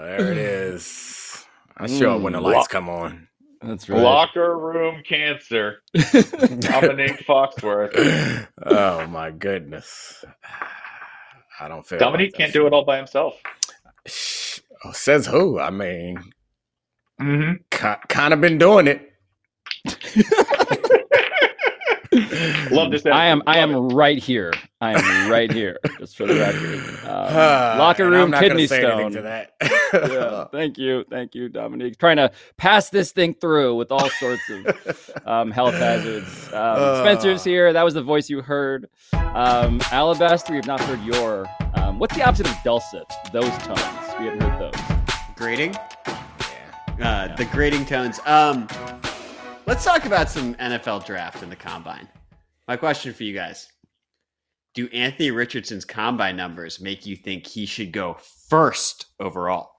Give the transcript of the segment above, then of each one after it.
There it is. I show up when the lights come on. That's right. Locker room cancer. Domonique Foxworth. oh my goodness. I don't feel Domonique like can't do it all by himself. Oh, says who? I mean, Mm-hmm. kind of been doing it. Love this. I am. I am it. right here. I am right here. Just for the record. Um, Uh, locker and I'm room not kidney say stone. To that. yeah, thank you, thank you, Domonique. Trying to pass this thing through with all sorts of um, health hazards. Um, Uh. Spencer's here. That was the voice you heard. Um, Alabaster, we have not heard your. Um, what's the opposite of dulcet? Those tones. We haven't heard those. Grading? Yeah. Uh, the grading tones. Um, let's talk about some NFL draft in the combine. My question for you guys Do Anthony Richardson's combine numbers make you think he should go first overall?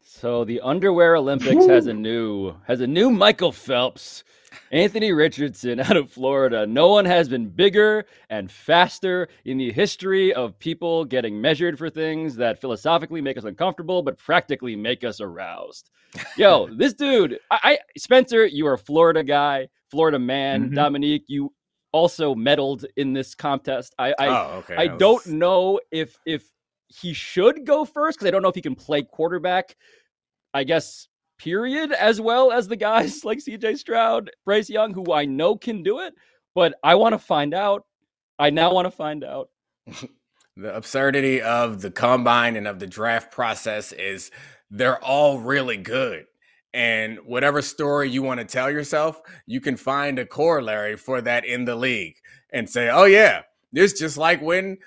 So the underwear Olympics has a new has a new Michael Phelps. Anthony Richardson out of Florida. No one has been bigger and faster in the history of people getting measured for things that philosophically make us uncomfortable, but practically make us aroused. Yo, this dude, I, I Spencer, you are a Florida guy, Florida man. Mhm. Domonique, you also medaled in this contest. I, I oh, okay. I that don't know if if he should go first because I don't know if he can play quarterback. I guess period as well as the guys like C.J. Stroud, Bryce Young, who I know can do it, but I want to find out. I now want to find out. The absurdity of the combine and of the draft process is they're all really good. And whatever story you want to tell yourself, you can find a corollary for that in the league and say, oh, yeah, this just like when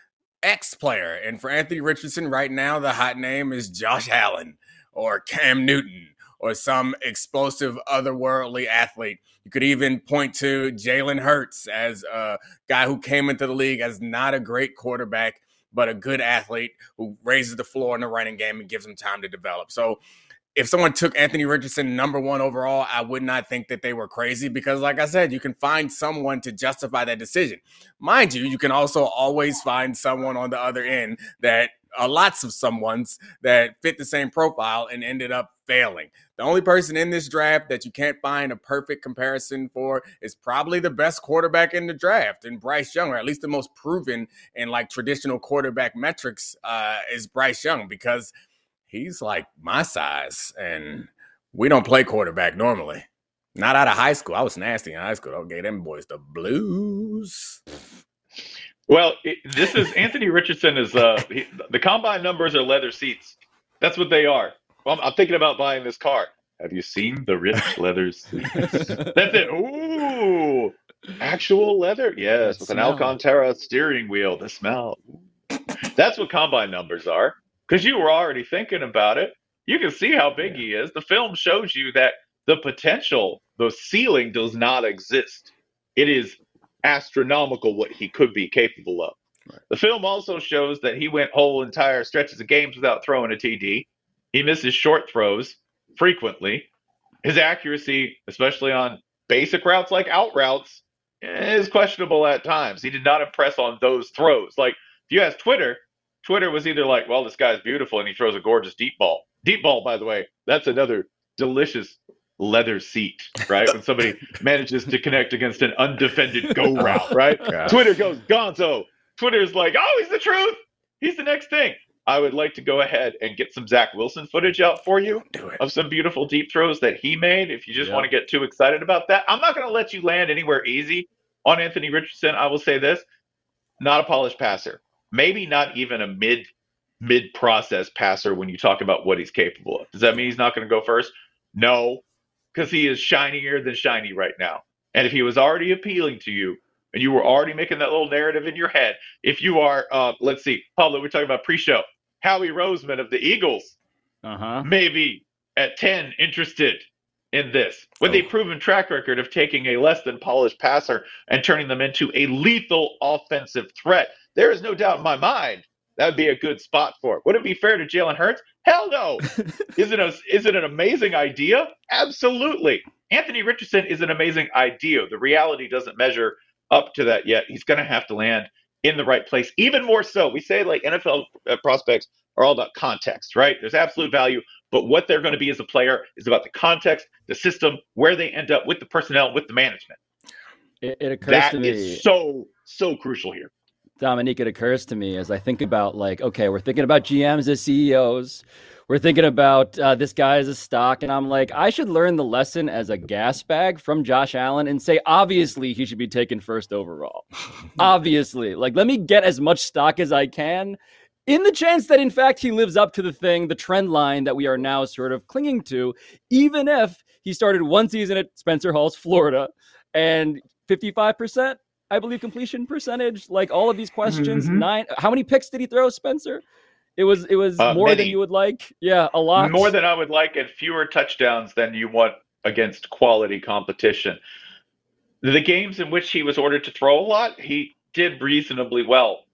X player. And for Anthony Richardson, right now, the hot name is Josh Allen or Cam Newton or some explosive otherworldly athlete. You could even point to Jalen Hurts as a guy who came into the league as not a great quarterback, but a good athlete who raises the floor in the running game and gives him time to develop. So if someone took Anthony Richardson number one overall, I would not think that they were crazy because, like I said, you can find someone to justify that decision. Mind you, you can also always find someone on the other end that are lots of someone's that fit the same profile and ended up failing. The only person in this draft that you can't find a perfect comparison for is probably the best quarterback in the draft, and Bryce Young, or at least the most proven in like traditional quarterback metrics, uh, is Bryce Young because he's like my size, and we don't play quarterback normally. Not out of high school. I was nasty in high school. Okay, them boys the blues. Well, it, this is Anthony Richardson is uh he, the combine numbers are leather seats. That's what they are. Well, I'm, I'm thinking about buying this car. Have you seen the rich leather seats? That's it. Ooh, actual leather. Yes, That with an. Alcantara steering wheel. The smell. That's what combine numbers are. Because you were already thinking about it. You can see how big he is. The film shows you that the potential, the ceiling, does not exist. It is astronomical what he could be capable of. The film also shows that he went whole entire stretches of games without throwing a TD. He misses short throws frequently. His accuracy, especially on basic routes like out routes, is questionable at times. He did not impress on those throws. Like if you ask Twitter, Twitter was either like, "Well, this guy's beautiful and he throws a gorgeous deep ball." Deep ball, by the way, that's another delicious leather seat, right? when somebody manages to connect against an undefended go route, right? Twitter goes gonzo. Twitter's like, oh, he's the truth. He's the next thing. I would like to go ahead and get some Zach Wilson footage out for you of some beautiful deep throws that he made. If you just Yeah. want to get too excited about that, I'm not going to let you land anywhere easy on Anthony Richardson. I will say this: not a polished passer, maybe not even a mid mid process passer when you talk about what he's capable of. Does that mean he's not going to go first? No, because he is shinier than shiny right now. And if he was already appealing to you, and you were already making that little narrative in your head, if you are, uh, let's see, Pablo, we're talking about pre-show. Howie Roseman of the Eagles Uh huh. maybe at 10 interested in this with a Oh. proven track record of taking a less than polished passer and turning them into a lethal offensive threat. There is no doubt in my mind that would be a good spot for it. Would it be fair to Jalen Hurts? Hell no. is it a is it an amazing idea? Absolutely. Anthony Richardson is an amazing idea. The reality doesn't measure up to that yet. He's going to have to land in the right place. Even more so, we say like NFL uh, prospects are all about context, right? There's absolute value, but what they're going to be as a player is about the context, the system, where they end up with the personnel, with the management. It, it occurs That to me. is so so crucial here. Domonique, it occurs to me as I think about like, okay, we're thinking about GMs as CEOs. We're thinking about uh, this guy as a stock, and I'm like, I should learn the lesson as a gas bag from Josh Allen and say, obviously, he should be taken first overall. obviously, like, let me get as much stock as I can, in the chance that in fact he lives up to the thing, the trend line that we are now sort of clinging to, even if he started one season at Spencer Hall's Florida and 55%. I believe completion percentage, like all of these questions. Mhm. Nine. How many picks did he throw, Spencer? It was it was Uh, more than you would like. Yeah, a lot. More than I would like, and fewer touchdowns than you want against quality competition. The games in which he was ordered to throw a lot, he did reasonably well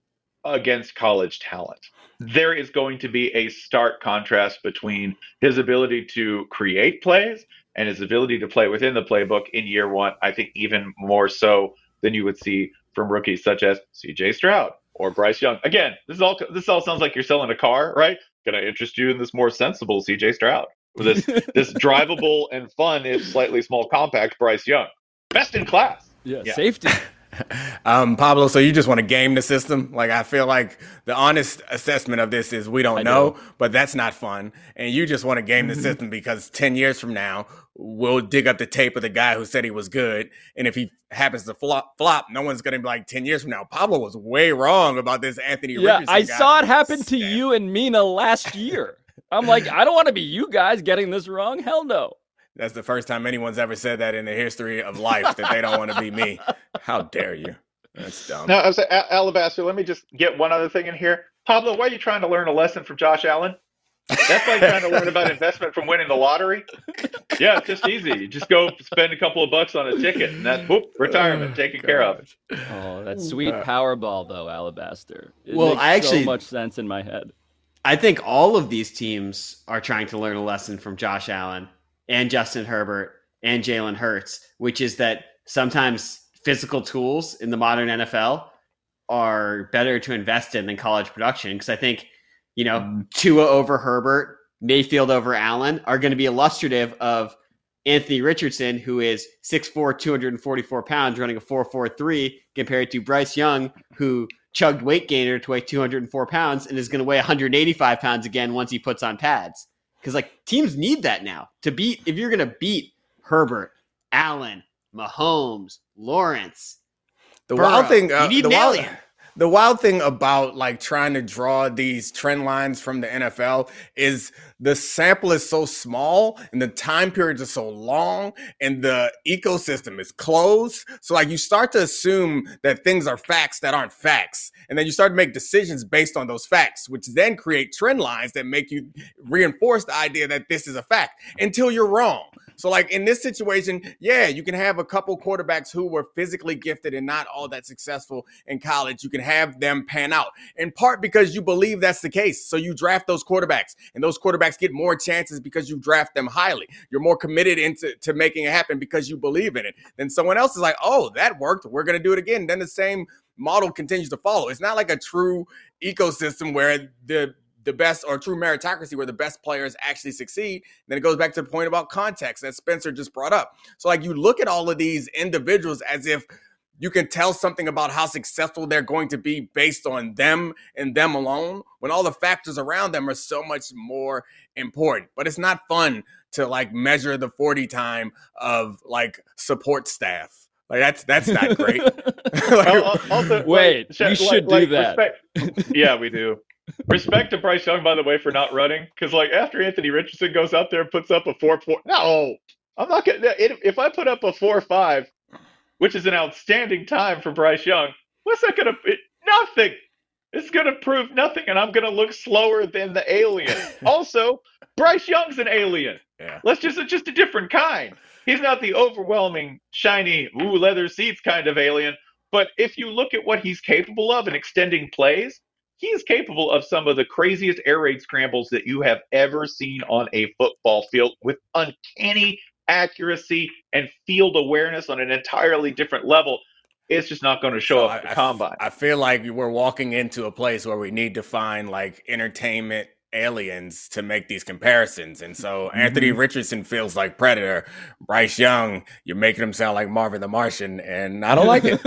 against college talent. There is going to be a stark contrast between his ability to create plays and his ability to play within the playbook in year one. I think even more so than you would see from rookies such as CJ Stroud or Bryce Young. Again, this is all this all sounds like you're selling a car, right? Can I interest you in this more sensible CJ Stroud? This this drivable and fun, if slightly small compact Bryce Young. Best in class. yeah, yeah. safety. um, Pablo, so you just want to game the system? Like, I feel like the honest assessment of this is we don't I know, but that's not fun. And you just want to game the system because 10 years from now, we'll dig up the tape of the guy who said he was good. And if he happens to flop, flop no one's going to be like 10 years from now. Pablo was way wrong about this Anthony yeah, Richardson I guy. saw it happen to you and Mina last year. I'm like, I don't want to be you guys getting this wrong. Hell no. That's the first time anyone's ever said that in the history of life that they don't want to be me. How dare you? That's dumb. Now, as a- Alabaster, let me just get one other thing in here. Pablo, why are you trying to learn a lesson from Josh Allen? That's like trying to learn about investment from winning the lottery. Yeah, it's just easy. You just go spend a couple of bucks on a ticket, and that's whoop, retirement taken care of. Oh, that sweet Uh, Powerball though, Alabaster. It Well, makes I actually- so much sense in my head. I think all of these teams are trying to learn a lesson from Josh Allen and Justin Herbert and Jalen Hurts, which is that sometimes physical tools in the modern NFL are better to invest in than college production. Because I think, you know, Tua over Herbert, Mayfield over Allen are going to be illustrative of Anthony Richardson, who is 6'4, 244 pounds, running a 4'4'3, compared to Bryce Young, who chugged weight gainer to weigh 204 pounds and is going to weigh 185 pounds again once he puts on pads. Because like teams need that now to beat. If you're going to beat Herbert, Allen, Mahomes, Lawrence, The Burrow, wild thing, uh, you need the an wild, alien. The wild thing about like trying to draw these trend lines from the NFL is the sample is so small and the time periods are so long and the ecosystem is closed. So like you start to assume that things are facts that aren't facts. And then you start to make decisions based on those facts, which then create trend lines that make you reinforce the idea that this is a fact until you're wrong. So, like in this situation, yeah, you can have a couple quarterbacks who were physically gifted and not all that successful in college. You can have them pan out in part because you believe that's the case. So, you draft those quarterbacks, and those quarterbacks get more chances because you draft them highly. You're more committed into to making it happen because you believe in it. Then someone else is like, oh, that worked. We're going to do it again. Then the same model continues to follow. It's not like a true ecosystem where the the best or true meritocracy where the best players actually succeed. Then it goes back to the point about context that Spencer just brought up. So like you look at all of these individuals as if you can tell something about how successful they're going to be based on them and them alone when all the factors around them are so much more important. But it's not fun to like measure the 40 time of like support staff. Like that's that's not great. Like, Al- al- also, Wait, like, you like- should do like, that. respect- yeah, we do. Respect to Bryce Young, by the way, for not running. Because like after Anthony Richardson goes out there and puts up a four four, no, I'm not gonna. If, if I put up a four five, which is an outstanding time for Bryce Young, what's that gonna? It, nothing. It's gonna prove nothing, and I'm gonna look slower than the alien. also, Bryce Young's an alien. Yeah. Let's just it's just a different kind. He's not the overwhelming, shiny, ooh, leather seats kind of alien. But if you look at what he's capable of in extending plays, he is capable of some of the craziest air raid scrambles that you have ever seen on a football field with uncanny accuracy and field awareness on an entirely different level. It's just not going to show So up at I- the combine. I feel like we're walking into a place where we need to find like entertainment aliens to make these comparisons. And so Mm-hmm. Anthony Richardson feels like Predator. Bryce Young, you're making him sound like Marvin the Martian, and I don't like it.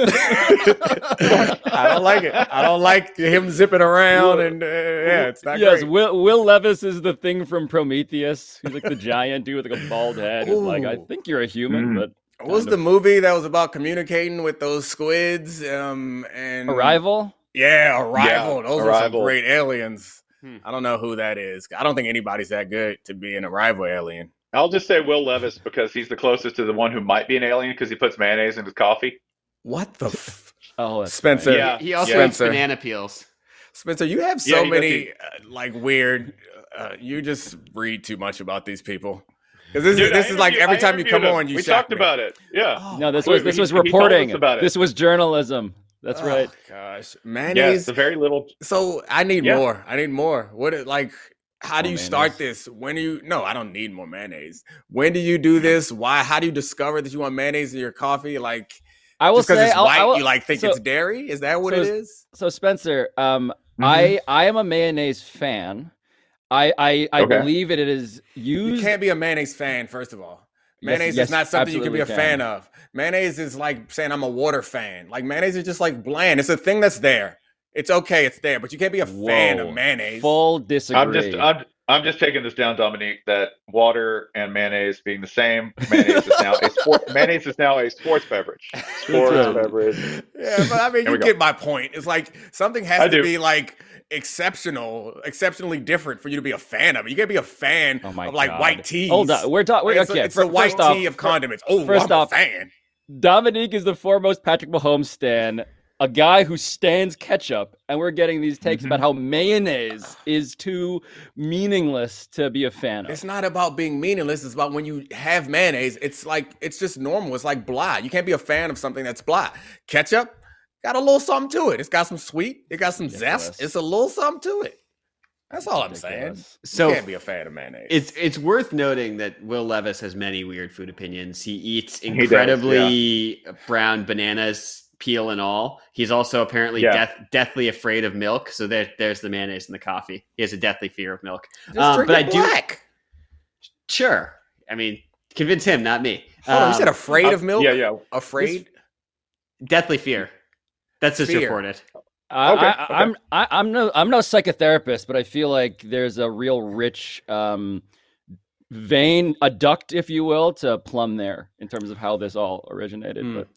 I don't like it. I don't like him zipping around, and uh, yeah, it's not yes, great. Will Will Levis is the thing from Prometheus. He's like the giant dude with like a bald head. Who's like, I think you're a human, Mm. but What was kind the movie that was about communicating with those squids? Um, and Arrival. Yeah, Arrival. Yeah, Those are some great aliens. Hmm. I don't know who that is. I don't think anybody's that good to be an Arrival alien. I'll just say Will Levis because he's the closest to the one who might be an alien because he puts mayonnaise in his coffee. What the f- Oh, Spencer? right. Yeah. He also Yeah. eats banana peels. Spencer, you have so he does many eat- uh, like weird. Uh, you just read too much about these people. Because this, Dude, is, this is like every time you come him. on, you we talked me. about it. Yeah. Oh, No, this was this was he told us reporting. about it. This was journalism. That's oh, right. Gosh, Yeah, mayonnaise. it's a very little. So I need Yeah. more. I need more. What it- like? How do More you start mayonnaise. this? When do you? No, I don't need more mayonnaise. When do you do this? Why? How do you discover that you want mayonnaise in your coffee? Like I will just because say, it's I'll- white, I will- you like think so- it's dairy? Is that what so it is- is? So Spencer, um, Mhm. I I am a mayonnaise fan. I I, I Okay. believe it is used. You can't be a mayonnaise fan, first of all. Yes, Mayonnaise yes, is not something you can be a absolutely fan of. Mayonnaise is like saying I'm a water fan. Like mayonnaise is just like bland. It's a thing that's there. It's okay, it's there, but you can't be a fan of mayonnaise. Full disagree. I'm just. I'm. I'm just taking this down, Domonique. That water and mayonnaise being the same. Mayonnaise is now a sport. mayonnaise is now a sports beverage. Sports right. beverage. Yeah, but I mean, you get my point. It's like something has I to do. be like exceptional, exceptionally different for you to be a fan of it. You can't be a fan Oh of like God. white teas. Hold on, we're talking. It's, Okay, it's fir- the white first off, tea of condiments. Oh, first I'm off- a fan. Domonique is the foremost Patrick Mahomes stan, a guy who stands ketchup, and we're getting these takes Mhm. about how mayonnaise is too meaningless to be a fan of. It's not about being meaningless. It's about when you have mayonnaise. It's like it's just normal. It's like blah. You can't be a fan of something that's blah. Ketchup got a little something to it. It's got some sweet. It got some Ridiculous. zest. It's a little something to it. That's all I'm saying. So you can't be a fan of mayonnaise. It's it's worth noting that Will Levis has many weird food opinions. He eats does, incredibly brown bananas, peel and all. He's also apparently Yeah. death, deathly afraid of milk. So there, there's the mayonnaise and the coffee. He has a deathly fear of milk. Just um, drink but it I do- Sure. I mean, convince him, not me. Hold on, you Um, said afraid Uh, of milk? Yeah, yeah. Afraid? deathly fear. That's just Fear. reported. I, Okay, I, okay. I'm I, I'm no I'm no psychotherapist, but I feel like there's a real rich um, vein, a duct, if you will, to plumb there in terms of how this all originated. Hmm. But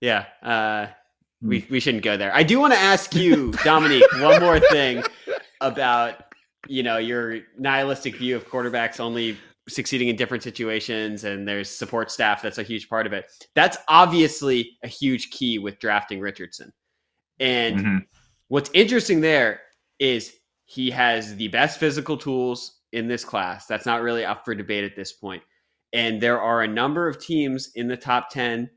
Yeah. Uh, we, we shouldn't go there. I do want to ask you, Domonique, one more thing about you know your nihilistic view of quarterbacks only succeeding in different situations and there's support staff that's a huge part of it. That's obviously a huge key with drafting Richardson. And Mhm. what's interesting there is he has the best physical tools in this class. That's not really up for debate at this point. And there are a number of teams in the top 10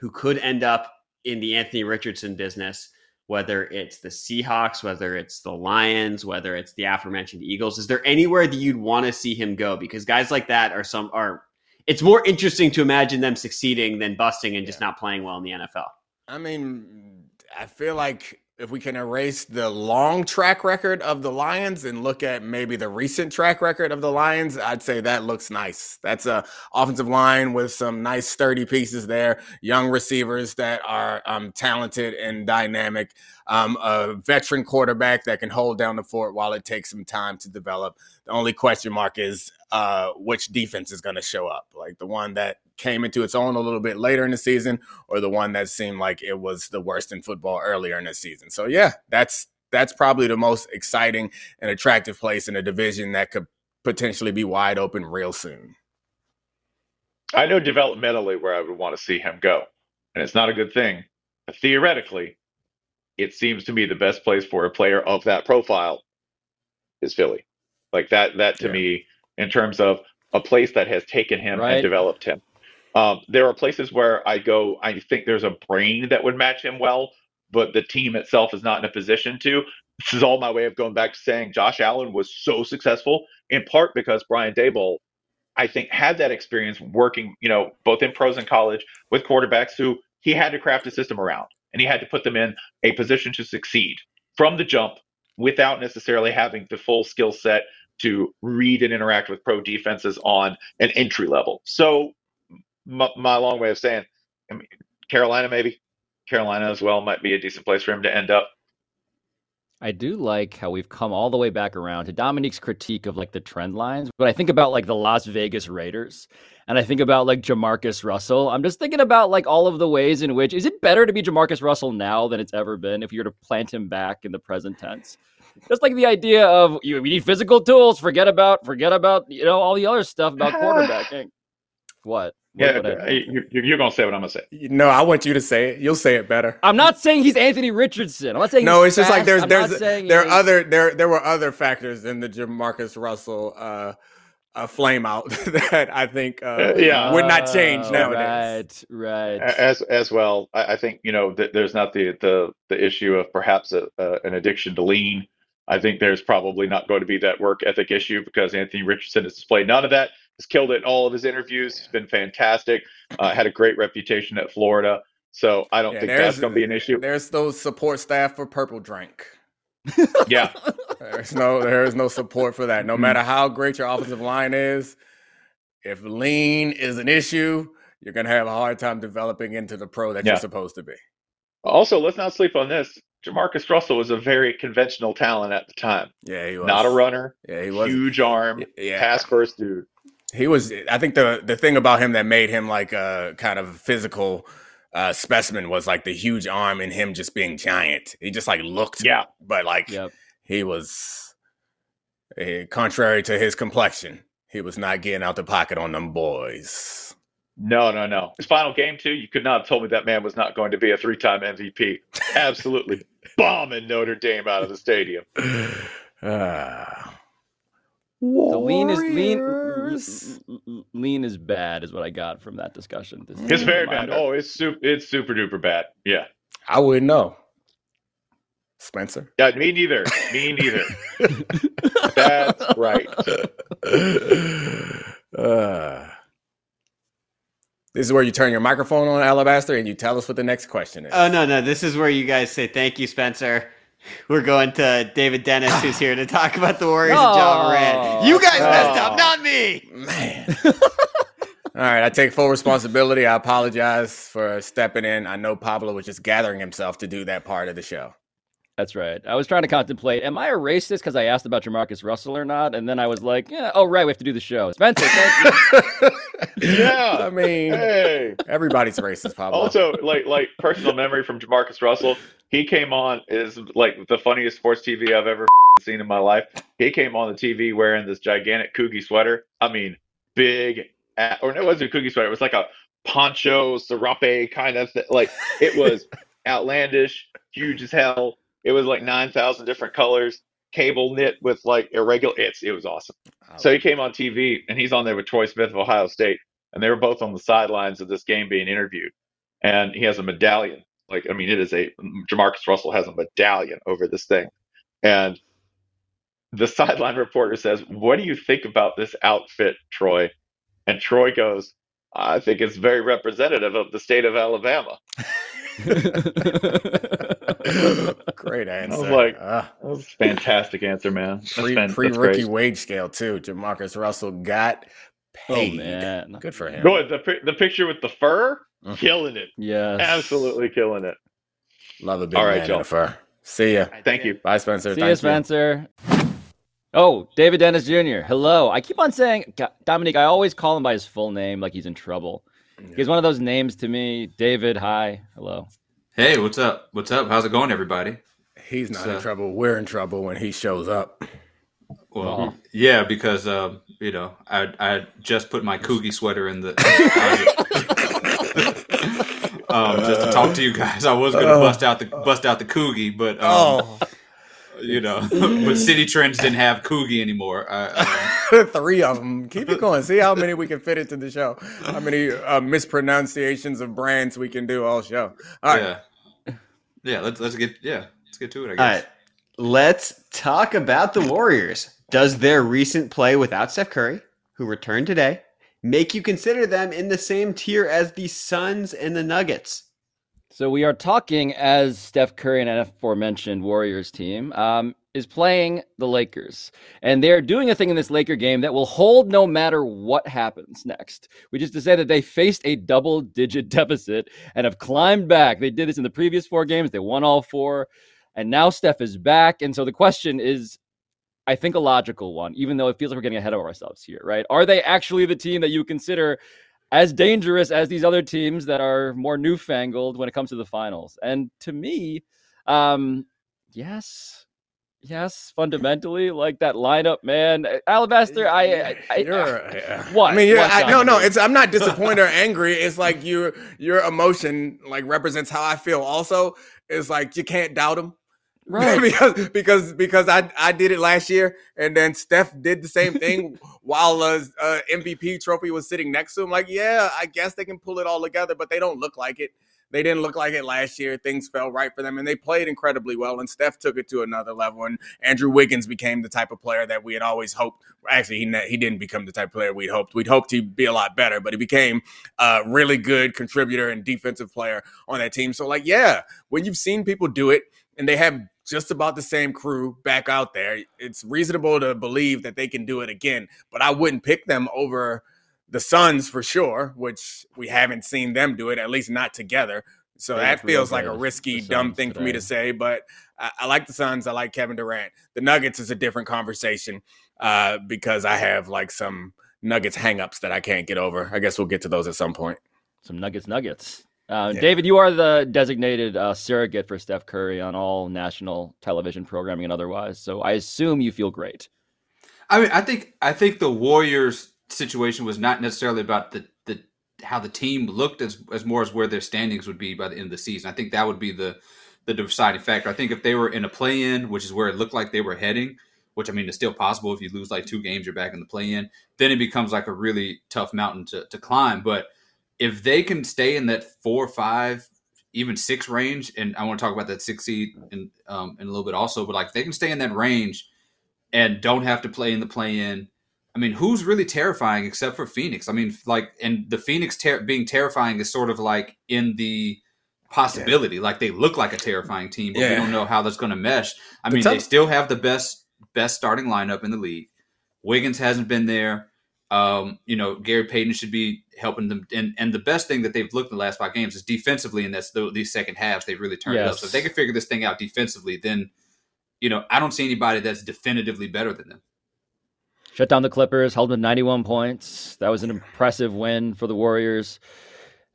who could end up in the Anthony Richardson business, whether it's the Seahawks, whether it's the Lions, whether it's the aforementioned Eagles. Is there anywhere that you'd want to see him go? Because guys like that are some are it's more interesting to imagine them succeeding than busting and just not playing well in the NFL. I mean, I feel like if we can erase the long track record of the Lions and look at maybe the recent track record of the Lions, I'd say that looks nice. That's a offensive line with some nice sturdy pieces there, young receivers that are um, talented and dynamic, um, a veteran quarterback that can hold down the fort while it takes some time to develop. The only question mark is uh, which defense is going to show up, like the one that came into its own a little bit later in the season or the one that seemed like it was the worst in football earlier in the season. So yeah, that's that's probably the most exciting and attractive place in a division that could potentially be wide open real soon. I know developmentally where I would want to see him go, and it's not a good thing. But theoretically, it seems to me the best place for a player of that profile is Philly. Like that, that to Yeah. me, in terms of a place that has taken him Right. and developed him. Um, there are places where I go, I think there's a brain that would match him well, but the team itself is not in a position to. This is all my way of going back to saying Josh Allen was so successful in part because Brian Daboll I think had that experience working, you know, both in pros and college with quarterbacks who he had to craft a system around and he had to put them in a position to succeed from the jump without necessarily having the full skill set to read and interact with pro defenses on an entry level. So, my, my long way of saying, I mean, Carolina maybe, Carolina as well might be a decent place for him to end up. I do like how we've come all the way back around to Domonique's critique of like the trend lines. But I think about like the Las Vegas Raiders and I think about like Jamarcus Russell. I'm just thinking about like all of the ways in which is it better to be Jamarcus Russell now than it's ever been if you were to plant him back in the present tense? Just like the idea of you, we need physical tools. Forget about forget about you know all the other stuff about quarterbacking. What? Yeah, you're, you're gonna say what I'm gonna say. No, I want you to say it. You'll say it better. I'm not saying he's Anthony Richardson. I'm not saying no. it's just like there's I'm there's there are is... other there there were other factors in the Jamarcus Russell uh, uh flame out that I think uh, uh, yeah would not change uh, nowadays. Right, right. As as well, I, I think you know th- there's not the the the issue of perhaps a, an addiction to lean. I think there's probably not going to be that work ethic issue because Anthony Richardson has displayed none of that has killed it in all of his interviews. He's been fantastic. Uh, had a great reputation at Florida. So I don't yeah, think that's going to be an issue. There's those support staff for Purple Drink. yeah, there's no there is no support for that. No mm-hmm. matter how great your offensive line is, if lean is an issue, you're going to have a hard time developing into the pro that yeah. you're supposed to be. Also, let's not sleep on this. Jamarcus Russell was a very conventional talent at the time. Yeah, he was. Not a runner. Yeah, he was. Huge arm, yeah. pass first dude. He was. I think the the thing about him that made him like a kind of physical uh, specimen was like the huge arm and him just being giant. He just like looked. Yeah. But like yep. he was, uh, contrary to his complexion, he was not getting out the pocket on them boys. No, no, no. His final game too. You could not have told me that man was not going to be a three-time MVP. Absolutely bombing Notre Dame out of the stadium. Uh, the lean is lean. Lean is bad, is what I got from that discussion. This it's very bad. Oh, it's super. It's super duper bad. Yeah, I wouldn't know. Spencer. Yeah, me neither. Me neither. That's right. Uh, this is where you turn your microphone on, Alabaster, and you tell us what the next question is. Oh no, no, this is where you guys say thank you, Spencer. We're going to David Dennis, who's here to talk about the Warriors oh, and Ja Morant. You guys oh, messed up, not me. Man. All right, I take full responsibility. I apologize for stepping in. I know Pablo was just gathering himself to do that part of the show. That's right. I was trying to contemplate: Am I a racist because I asked about Jamarcus Russell or not? And then I was like, "Yeah, oh right, we have to do the show." Spencer, thank you. yeah, I mean, hey, everybody's racist. Pablo. Also, like, like personal memory from Jamarcus Russell. He came on is like the funniest sports TV I've ever seen in my life. He came on the TV wearing this gigantic Coogi sweater. I mean, big, or no, it wasn't a Coogi sweater. It was like a poncho serape kind of thing. Like it was outlandish, huge as hell it was like 9,000 different colors, cable knit with like irregular. It's, it was awesome. So he came on TV and he's on there with Troy Smith of Ohio State. And they were both on the sidelines of this game being interviewed. And he has a medallion. Like, I mean, it is a, Jamarcus Russell has a medallion over this thing. And the sideline reporter says, What do you think about this outfit, Troy? And Troy goes, I think it's very representative of the state of Alabama. Great answer. I was like, uh, that was fantastic answer, man. Pre, pre rookie wage scale too. Jamarcus Russell got oh, paid. Oh, man. Good for him. Go the the picture with the fur, mm. killing it. Yeah, absolutely killing it. Love a big All right, man Joe. in the fur. See ya. Thank you. Bye, Spencer. See Thanks you, Spencer. Oh, David Dennis Jr. Hello. I keep on saying Domonique. I always call him by his full name, like he's in trouble. Yeah. He's one of those names to me. David, hi, hello. Hey, what's up? What's up? How's it going, everybody? He's not in trouble. We're in trouble when he shows up. Well, yeah, because uh, you know, I I just put my Coogi sweater in the um, just to talk to you guys. I was gonna bust out the bust out the Coogi, but um, oh. You know, but Citi Trends didn't have Coogi anymore. Uh, Three of them. Keep it going. See how many we can fit into the show. How many uh, mispronunciations of brands we can do all show. All right. Yeah yeah, let's let's get yeah, let's get to it. I guess. All right, let's talk about the Warriors. Does their recent play without Steph Curry, who returned today, make you consider them in the same tier as the Suns and the Nuggets? So we are talking as Steph Curry and an aforementioned Warriors team. Um, is playing the Lakers, and they're doing a thing in this Laker game that will hold no matter what happens next, which is to say that they faced a double digit deficit and have climbed back. They did this in the previous four games, they won all four, and now Steph is back. And so the question is, I think, a logical one, even though it feels like we're getting ahead of ourselves here, right? Are they actually the team that you consider as dangerous as these other teams that are more newfangled when it comes to the finals? And to me, um, yes yes, fundamentally, like that lineup, man. Alabaster, I, I, I you're, what? I mean, I, no, no, it's I'm not disappointed or angry. It's like your your emotion like represents how I feel. Also, it's like you can't doubt them. Right. because because because I I did it last year, and then Steph did the same thing while uh, MVP trophy was sitting next to him. Like, yeah, I guess they can pull it all together, but they don't look like it. They didn't look like it last year. Things fell right for them, and they played incredibly well. And Steph took it to another level. And Andrew Wiggins became the type of player that we had always hoped. Actually, he he didn't become the type of player we'd hoped. We'd hoped he'd be a lot better, but he became a really good contributor and defensive player on that team. So, like, yeah, when you've seen people do it, and they have just about the same crew back out there, it's reasonable to believe that they can do it again. But I wouldn't pick them over the Suns for sure, which we haven't seen them do it, at least not together. So yeah, that feels like a risky, dumb thing today. for me to say. But I, I, like the Suns. I like Kevin Durant. The Nuggets is a different conversation uh, because I have like some Nuggets hangups that I can't get over. I guess we'll get to those at some point. Some Nuggets, Nuggets. Uh, yeah. David, you are the designated uh, surrogate for Steph Curry on all national television programming and otherwise. So I assume you feel great. I mean, I think I think the Warriors situation was not necessarily about the the how the team looked as as more as where their standings would be by the end of the season. I think that would be the the deciding factor. I think if they were in a play in, which is where it looked like they were heading, which I mean is still possible if you lose like two games, you're back in the play in, then it becomes like a really tough mountain to, to climb. But if they can stay in that four, five, even six range, and I want to talk about that six seed in um, in a little bit also, but like if they can stay in that range and don't have to play in the play in I mean, who's really terrifying except for Phoenix? I mean, like, and the Phoenix ter- being terrifying is sort of like in the possibility. Yeah. Like they look like a terrifying team, but yeah. we don't know how that's going to mesh. I the mean, tough- they still have the best best starting lineup in the league. Wiggins hasn't been there. Um, you know, Gary Payton should be helping them. And and the best thing that they've looked in the last five games is defensively, and that's the, these second halves they've really turned yes. it up. So if they can figure this thing out defensively, then you know, I don't see anybody that's definitively better than them shut down the Clippers, held them 91 points. That was an impressive win for the Warriors.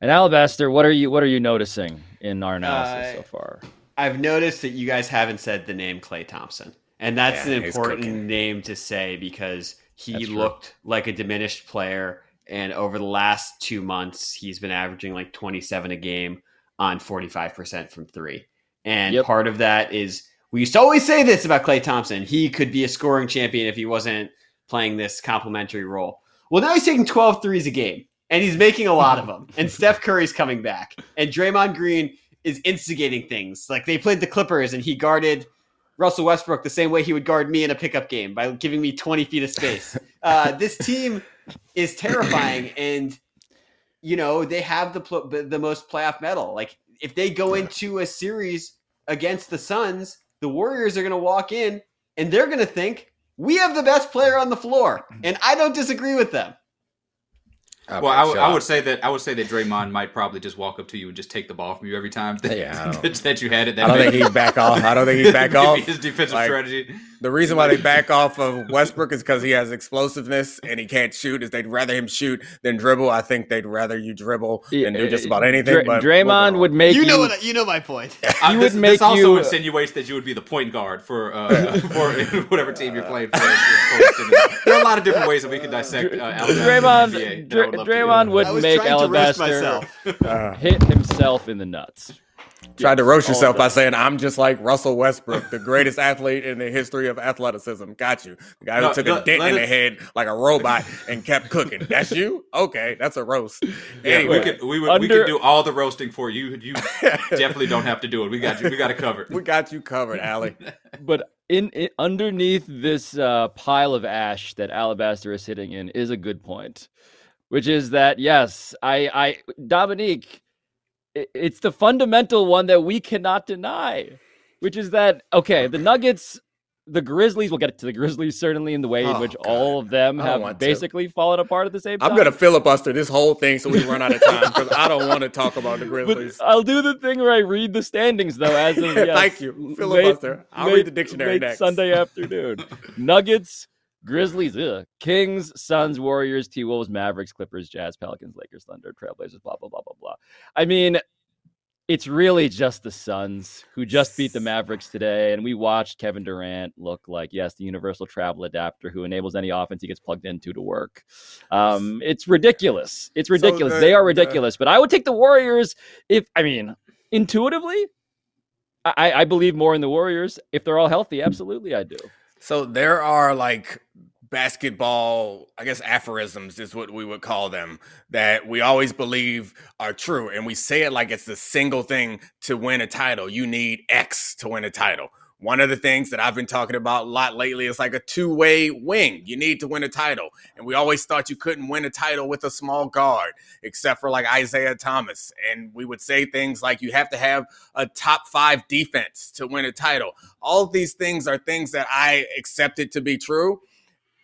And Alabaster, what are you what are you noticing in our analysis uh, so far? I've noticed that you guys haven't said the name Klay Thompson. And that's yeah, an important name to say because he looked like a diminished player and over the last 2 months he's been averaging like 27 a game on 45% from 3. And yep. part of that is we used to always say this about Klay Thompson. He could be a scoring champion if he wasn't playing this complementary role. Well, now he's taking 12 threes a game, and he's making a lot of them. And Steph Curry's coming back, and Draymond Green is instigating things. Like they played the Clippers, and he guarded Russell Westbrook the same way he would guard me in a pickup game by giving me 20 feet of space. Uh, this team is terrifying, and you know they have the the most playoff medal. Like if they go into a series against the Suns, the Warriors are going to walk in and they're going to think we have the best player on the floor, and I don't disagree with them. Okay, well, I, w- I would say that I would say that Draymond might probably just walk up to you and just take the ball from you every time that, yeah, that you had it. That I don't think he'd back off. I don't think he'd back off. His defensive like, strategy. The reason why they back off of Westbrook is because he has explosiveness and he can't shoot. Is they'd rather him shoot than dribble. I think they'd rather you dribble than do just about anything. Dr- but Draymond would make you know what you know my point. he uh, would this, make this also you, insinuates that you would be the point guard for uh, for whatever team you're playing for. there are a lot of different ways that we can dissect uh, Draymond. Draymond would make Alabaster uh, hit himself in the nuts. Tried to roast yourself by saying I'm just like Russell Westbrook, the greatest athlete in the history of athleticism. Got you. The guy who no, took a dent in the head like a robot and kept cooking. That's you? Okay, that's a roast. Yeah, anyway, we could we, would, under, we could do all the roasting for you. You definitely don't have to do it. We got you. We got it covered. We got you covered, Allie. but in, in underneath this uh, pile of ash that Alabaster is sitting in is a good point which is that yes, I, I, Domonique, it's the fundamental one that we cannot deny, which is that okay, the Nuggets the Grizzlies, we'll get to the Grizzlies certainly in the way in Oh, which God. all of them have want to. basically fallen apart at the same time. I'm gonna filibuster this whole thing so we run out of time because I don't want to talk about the But Grizzlies. I'll do the thing where I read the standings though. As of yes, Thank you, late- filibuster. I'll read the dictionary late next. Sunday afternoon. Nuggets, Grizzlies, ugh. Kings, Suns, Warriors, T Wolves, Mavericks, Clippers, Jazz, Pelicans, Lakers, Thunder, Trailblazers, blah blah blah blah blah. I mean, it's really just the Suns who just beat the Mavericks today, and we watched Kevin Durant look like yes, the universal travel adapter who enables any offense he gets plugged into to work. Um, it's ridiculous. It's ridiculous. the- they are the- ridiculous. But I would take the Warriors if I mean intuitively. I, I believe more in the Warriors if they're all healthy. Absolutely, I do. So there are like basketball, I guess aphorisms is what we would call them, that we always believe are true. And we say it like it's the single thing to win a title. You need X to win a title. One of the things that I've been talking about a lot lately is like a two way wing. You need to win a title. And we always thought you couldn't win a title with a small guard, except for like Isaiah Thomas. And we would say things like you have to have a top five defense to win a title. All these things are things that I accepted to be true.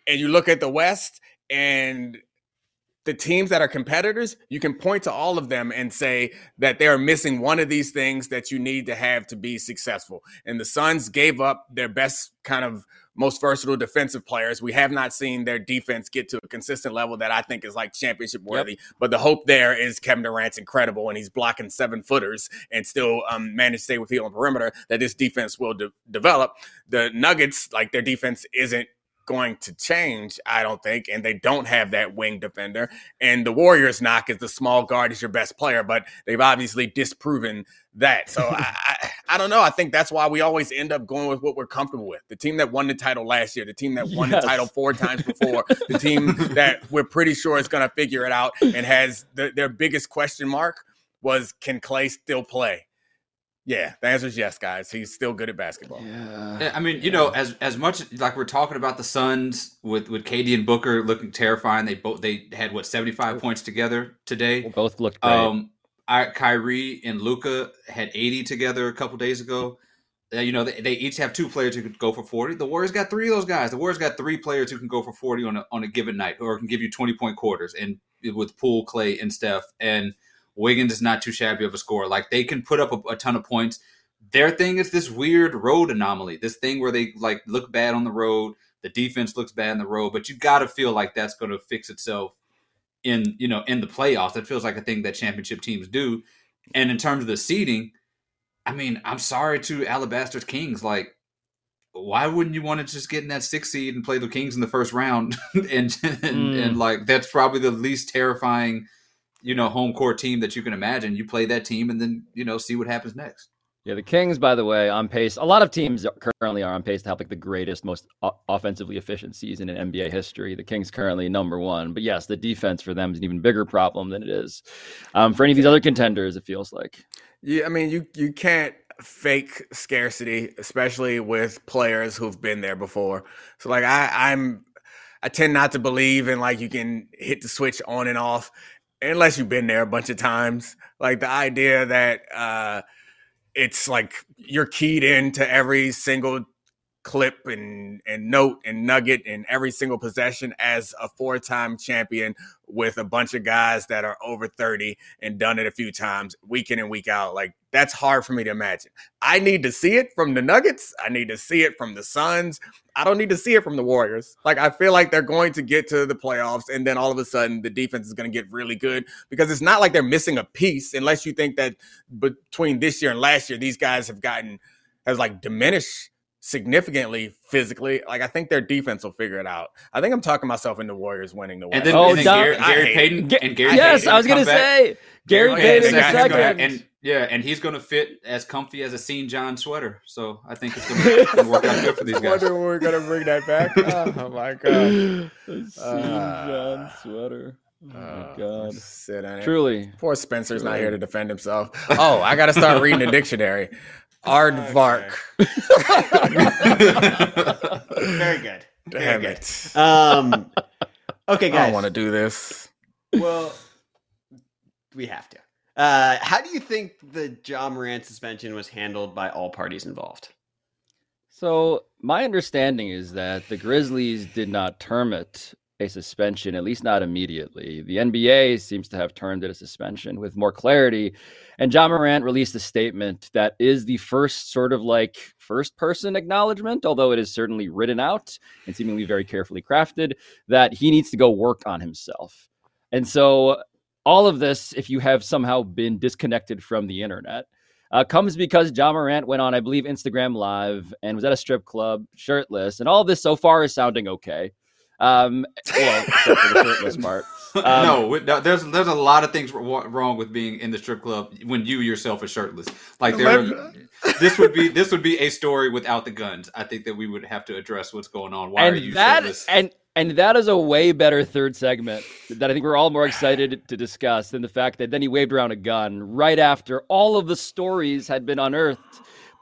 And you look at the West and the teams that are competitors, you can point to all of them and say that they are missing one of these things that you need to have to be successful. And the Suns gave up their best kind of most versatile defensive players. We have not seen their defense get to a consistent level that I think is like championship worthy. But the hope there is Kevin Durant's incredible and he's blocking seven footers and still um, manage to stay with feet on the perimeter that this defense will de- develop. The Nuggets, like their defense isn't going to change, I don't think, and they don't have that wing defender. And the Warriors' knock is the small guard is your best player, but they've obviously disproven that. So I, I, I don't know. I think that's why we always end up going with what we're comfortable with. The team that won the title last year, the team that won Yes. the title four times before, the team that we're pretty sure is going to figure it out and has the, their biggest question mark was can Klay still play? Yeah, the answer is yes, guys. He's still good at basketball. Yeah, I mean, you know, as as much like we're talking about the Suns with with KD and Booker looking terrifying. They both they had what seventy five points together today. Both looked great. Um, I, Kyrie and Luka had eighty together a couple days ago. Uh, you know, they, they each have two players who could go for forty. The Warriors got three of those guys. The Warriors got three players who can go for forty on a on a given night, or can give you twenty point quarters. And with Poole, Klay, and Steph, and Wiggins is not too shabby of a scorer. Like they can put up a, a ton of points. Their thing is this weird road anomaly. This thing where they like look bad on the road. The defense looks bad on the road, but you got to feel like that's going to fix itself in you know in the playoffs. It feels like a thing that championship teams do. And in terms of the seeding, I mean, I'm sorry to Alabaster Kings. Like, why wouldn't you want to just get in that six seed and play the Kings in the first round? and and, Mm. and like that's probably the least terrifying, you know, home court team that you can imagine. You play that team and then you know see what happens next. Yeah, the Kings, by the way, on pace. A lot of teams currently are on pace to have like the greatest, most o- offensively efficient season in NBA history. The Kings currently number one, but yes, the defense for them is an even bigger problem than it is um, for any of these other contenders. It feels like. Yeah, I mean, you you can't fake scarcity, especially with players who've been there before. So, like, I I'm I tend not to believe in like you can hit the switch on and off unless you've been there a bunch of times. Like the idea that uh it's like you're keyed into every single clip and and note and nugget and every single possession as a four-time champion with a bunch of guys that are over 30 and done it a few times week in and week out. Like that's hard for me to imagine. I need to see it from the nuggets. I need to see it from the suns. I don't need to see it from the warriors. Like i feel like they're going to get to the playoffs and then all of a sudden the defense is going to get really good because it's not like they're missing a piece unless you think that between this year and last year these guys have gotten has like diminished significantly physically. Like I think their defense will figure it out. I think I'm talking myself into Warriors winning the West. And then, Oh, and then Gary, Gary Payton Ga- and Gary Payton. yes, Payton I was gonna back. say Gary Gary Payton Payton, in a exactly. second. and yeah, and he's going to fit as comfy as a Sean John sweater. So I think it's going to work out good for these I guys. wonder when we're gonna bring that back. oh my god. A Steve Uh, John sweater. Oh my Uh, god. Sit on it. Truly. Poor Spencer's not here to defend himself. Oh, I got to start reading the dictionary. Aardvark. Very good. Damn good. it. Um, okay, guys. I don't want to do this. Well, we have to. Uh, how do you think the Ja Morant suspension was handled by all parties involved? So my understanding is that the Grizzlies did not term it a suspension, at least not immediately. The NBA seems to have termed it a suspension with more clarity. And Ja Morant released a statement that is the first sort of like first person acknowledgement, although it is certainly written out and seemingly very carefully crafted, that he needs to go work on himself. And so all of this, if you have somehow been disconnected from the internet, uh, comes because Ja Morant went on, I believe, Instagram Live and was at a strip club shirtless. And all this so far is sounding okay. Um, well, except for the shirtless part. Um, no, no, there's there's a lot of things wrong with being in the strip club when you yourself are shirtless. Like there, this would be this would be a story without the guns. I think that we would have to address what's going on. Why and are you that, shirtless? And and that is a way better third segment that I think we're all more excited to discuss than the fact that then he waved around a gun right after all of the stories had been unearthed,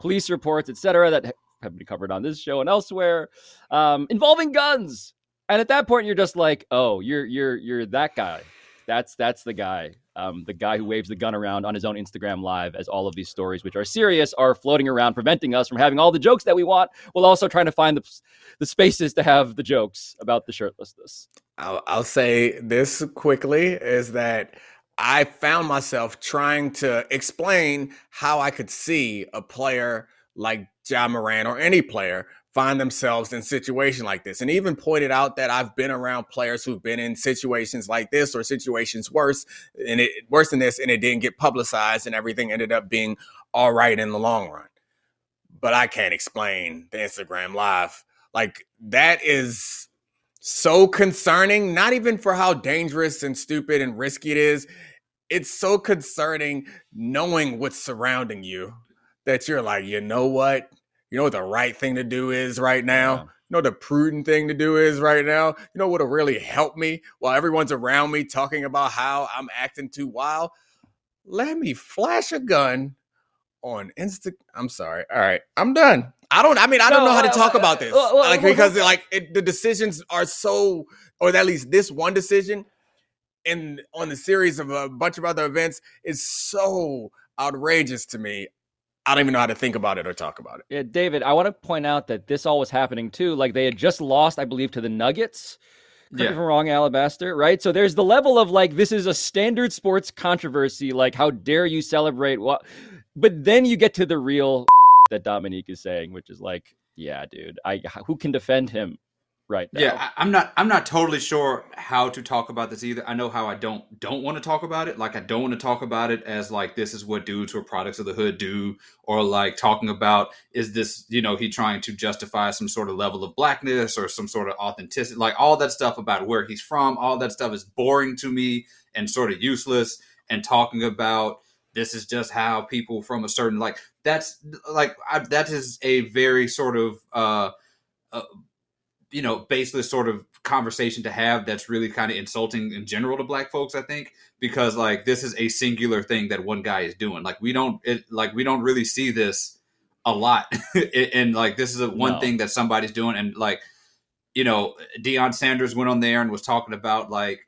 police reports, etc., that have been covered on this show and elsewhere, um, involving guns. And at that point, you're just like, oh, you're you're you're that guy. That's that's the guy um, the guy who waves the gun around on his own Instagram live as all of these stories, which are serious, are floating around, preventing us from having all the jokes that we want, while also trying to find the, the spaces to have the jokes about the shirtlessness. I'll, I'll say this quickly is that I found myself trying to explain how I could see a player like Ja Morant or any player find themselves in situation like this and even pointed out that I've been around players who've been in situations like this or situations worse and it worse than this and it didn't get publicized and everything ended up being all right in the long run. But I can't explain the Instagram live. Like that is so concerning, not even for how dangerous and stupid and risky it is. It's so concerning knowing what's surrounding you that you're like, you know what? You know what the right thing to do is right now? Yeah. You know the prudent thing to do is right now? You know what'll really help me while everyone's around me talking about how I'm acting too wild? Let me flash a gun on Insta. I'm sorry. All right. I'm done. I don't, I mean, I don't know how to uh, talk uh, about this. like, because like it, the decisions are so, or at least this one decision and on the series of a bunch of other events is so outrageous to me. I don't even know how to think about it or talk about it. Yeah, David, I want to point out that this all was happening too. Like they had just lost, I believe, to the Nuggets. Yeah. if I'm wrong, Alabaster, right? So there's the level of like this is a standard sports controversy. Like, how dare you celebrate what? But then you get to the real that Domonique is saying, which is like, yeah, dude, I who can defend him? Right now. Yeah, I, am not I'm not totally sure how to talk about this either. I know how I don't don't want to talk about it. Like I don't want to talk about it as like this is what dudes who are products of the hood do, or like talking about is this you know he trying to justify some sort of level of blackness or some sort of authenticity, like all that stuff about where he's from. All that stuff is boring to me and sort of useless. And talking about this is just how people from a certain like that's like I, that is a very sort of uh, uh you know baseless sort of conversation to have that's really kind of insulting in general to black folks i think because like this is a singular thing that one guy is doing. Like we don't it like we don't really see this a lot and like this is a one no. thing that somebody's doing and like you know Deion Sanders went on there and was talking about like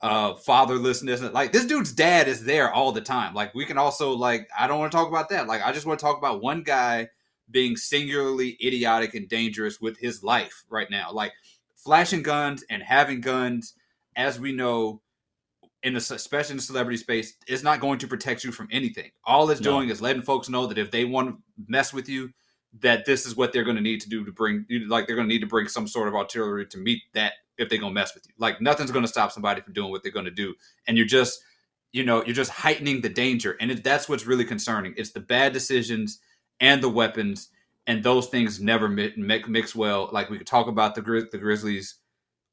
uh fatherlessness like this dude's dad is there all the time. Like we can also like i don't want to talk about that. Like i just want to talk about one guy being singularly idiotic and dangerous with his life right now. Like flashing guns and having guns, as we know, in the especially in the celebrity space, is not going to protect you from anything. All it's no. doing is letting folks know that if they want to mess with you, that this is what they're going to need to do to bring, like they're going to need to bring some sort of artillery to meet that if they're going to mess with you. Like nothing's going to stop somebody from doing what they're going to do, and you're just, you know, you're just heightening the danger, and it, that's what's really concerning. It's the bad decisions and the weapons, and those things never mix, mix well. Like we could talk about the the Grizzlies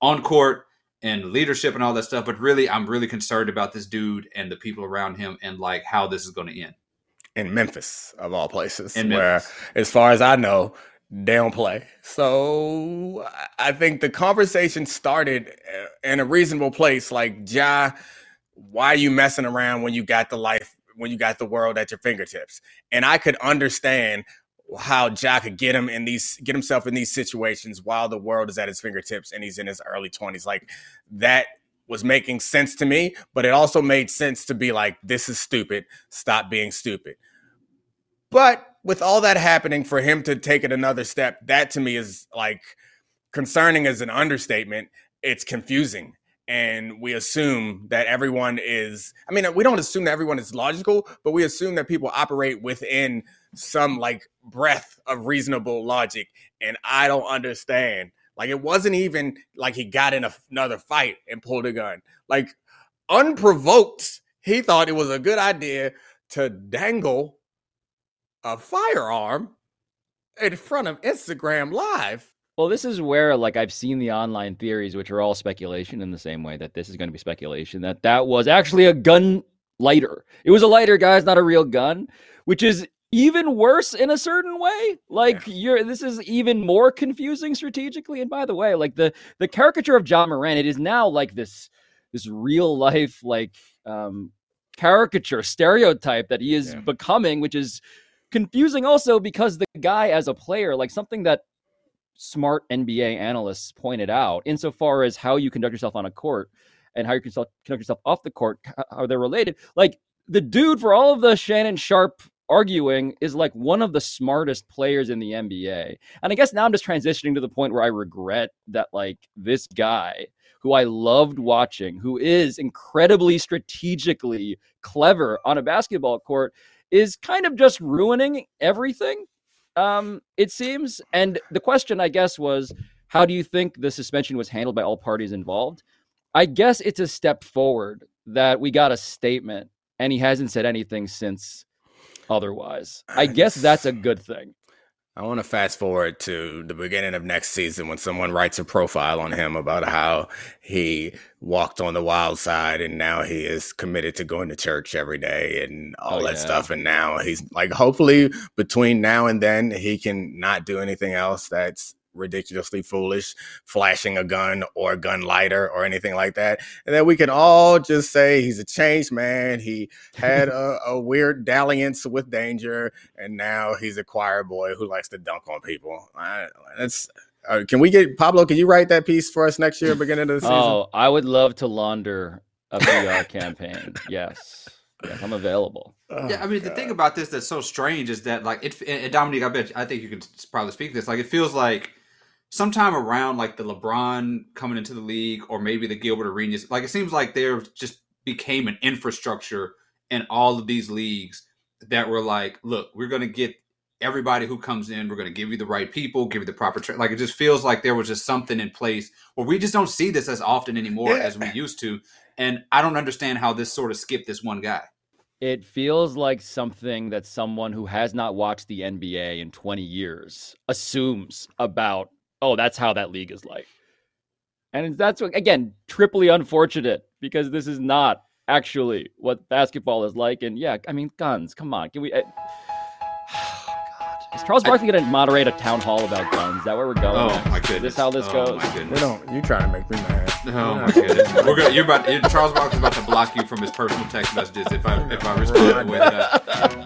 on court and leadership and all that stuff, but really, I'm really concerned about this dude and the people around him and like how this is going to end. In Memphis, of all places, In where, as far as I know, they don't play. So I think the conversation started uh, in a reasonable place. Like, Ja, why are you messing around when you got the life when you got the world at your fingertips. And I could understand how Ja could get him in these get himself in these situations while the world is at his fingertips and he's in his early 20s. Like that was making sense to me, but it also made sense to be like, this is stupid. Stop being stupid. But with all that happening, for him to take it another step, that to me is like concerning as an understatement. It's confusing. And we assume that everyone is, I mean, we don't assume that everyone is logical, but we assume that people operate within some like breath of reasonable logic. And I don't understand. Like, it wasn't even like he got in a, another fight and pulled a gun. Like, unprovoked, he thought it was a good idea to dangle a firearm in front of Instagram Live. Well, this is where like I've seen the online theories, which are all speculation, in the same way that this is going to be speculation that that was actually a gun lighter. It was a lighter, guys, not a real gun, which is even worse in a certain way. Like yeah. you're this is even more confusing strategically. And by the way, like the the caricature of Ja Morant, it is now like this this real life like um caricature stereotype that he is yeah. becoming, which is confusing also because the guy as a player, like something that smart NBA analysts pointed out, insofar as how you conduct yourself on a court and how you conduct yourself off the court, how they're related. Like the dude, for all of the Shannon Sharpe arguing, is like one of the smartest players in the NBA. And I guess now I'm just transitioning to the point where I regret that, like, this guy who I loved watching, who is incredibly strategically clever on a basketball court, is kind of just ruining everything. Um, it seems. And the question, I guess, was how do you think the suspension was handled by all parties involved? I guess it's a step forward that we got a statement and he hasn't said anything since otherwise. I guess that's a good thing. I want to fast forward to the beginning of next season when someone writes a profile on him about how he walked on the wild side and now he is committed to going to church every day and all oh, that yeah. stuff. And now he's like, hopefully, between now and then, he can not do anything else that's ridiculously foolish, flashing a gun or a gun lighter or anything like that. And then we can all just say he's a changed man. He had a, a weird dalliance with danger, and now he's a choir boy who likes to dunk on people. I, that's uh, can we get Pablo? Can you write that piece for us next year, beginning of the season? Oh, I would love to launder a PR campaign. Yes. Yes, I'm available. Oh, yeah, I mean God. the thing about this that's so strange is that like it. And Domonique, I bet I think you can probably speak this. Like it feels like sometime around like the LeBron coming into the league, or maybe the Gilbert Arenas. Like it seems like there just became an infrastructure in all of these leagues that were like, look, we're going to get everybody who comes in, we're going to give you the right people, give you the proper tra-. like it just feels like there was just something in place where we just don't see this as often anymore yeah. as we used to. And I don't understand how this sort of skipped this one guy. It feels like something that someone who has not watched the NBA in 20 years assumes about oh, that's how that league is like. And that's what, again, triply unfortunate because this is not actually what basketball is like. And yeah, I mean, guns, come on. Can we. Uh, Is Charles Barkley going to moderate a town hall about guns? Is that where we're going? Oh my goodness! Is this how this oh, goes? My goodness. We don't. You trying to make me mad? Oh my goodness! We're gonna, you're about. Charles Barkley's about to block you from his personal text messages if I if I respond with that.